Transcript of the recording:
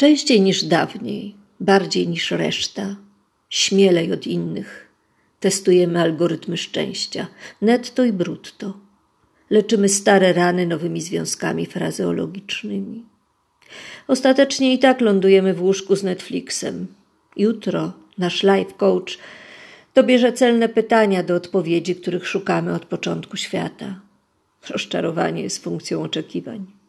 Częściej niż dawniej, bardziej niż reszta, śmielej od innych, testujemy algorytmy szczęścia, netto i brutto. Leczymy stare rany nowymi związkami frazeologicznymi. Ostatecznie i tak lądujemy w łóżku z Netflixem. Jutro nasz life coach dobierze celne pytania do odpowiedzi, których szukamy od początku świata. Rozczarowanie jest funkcją oczekiwań.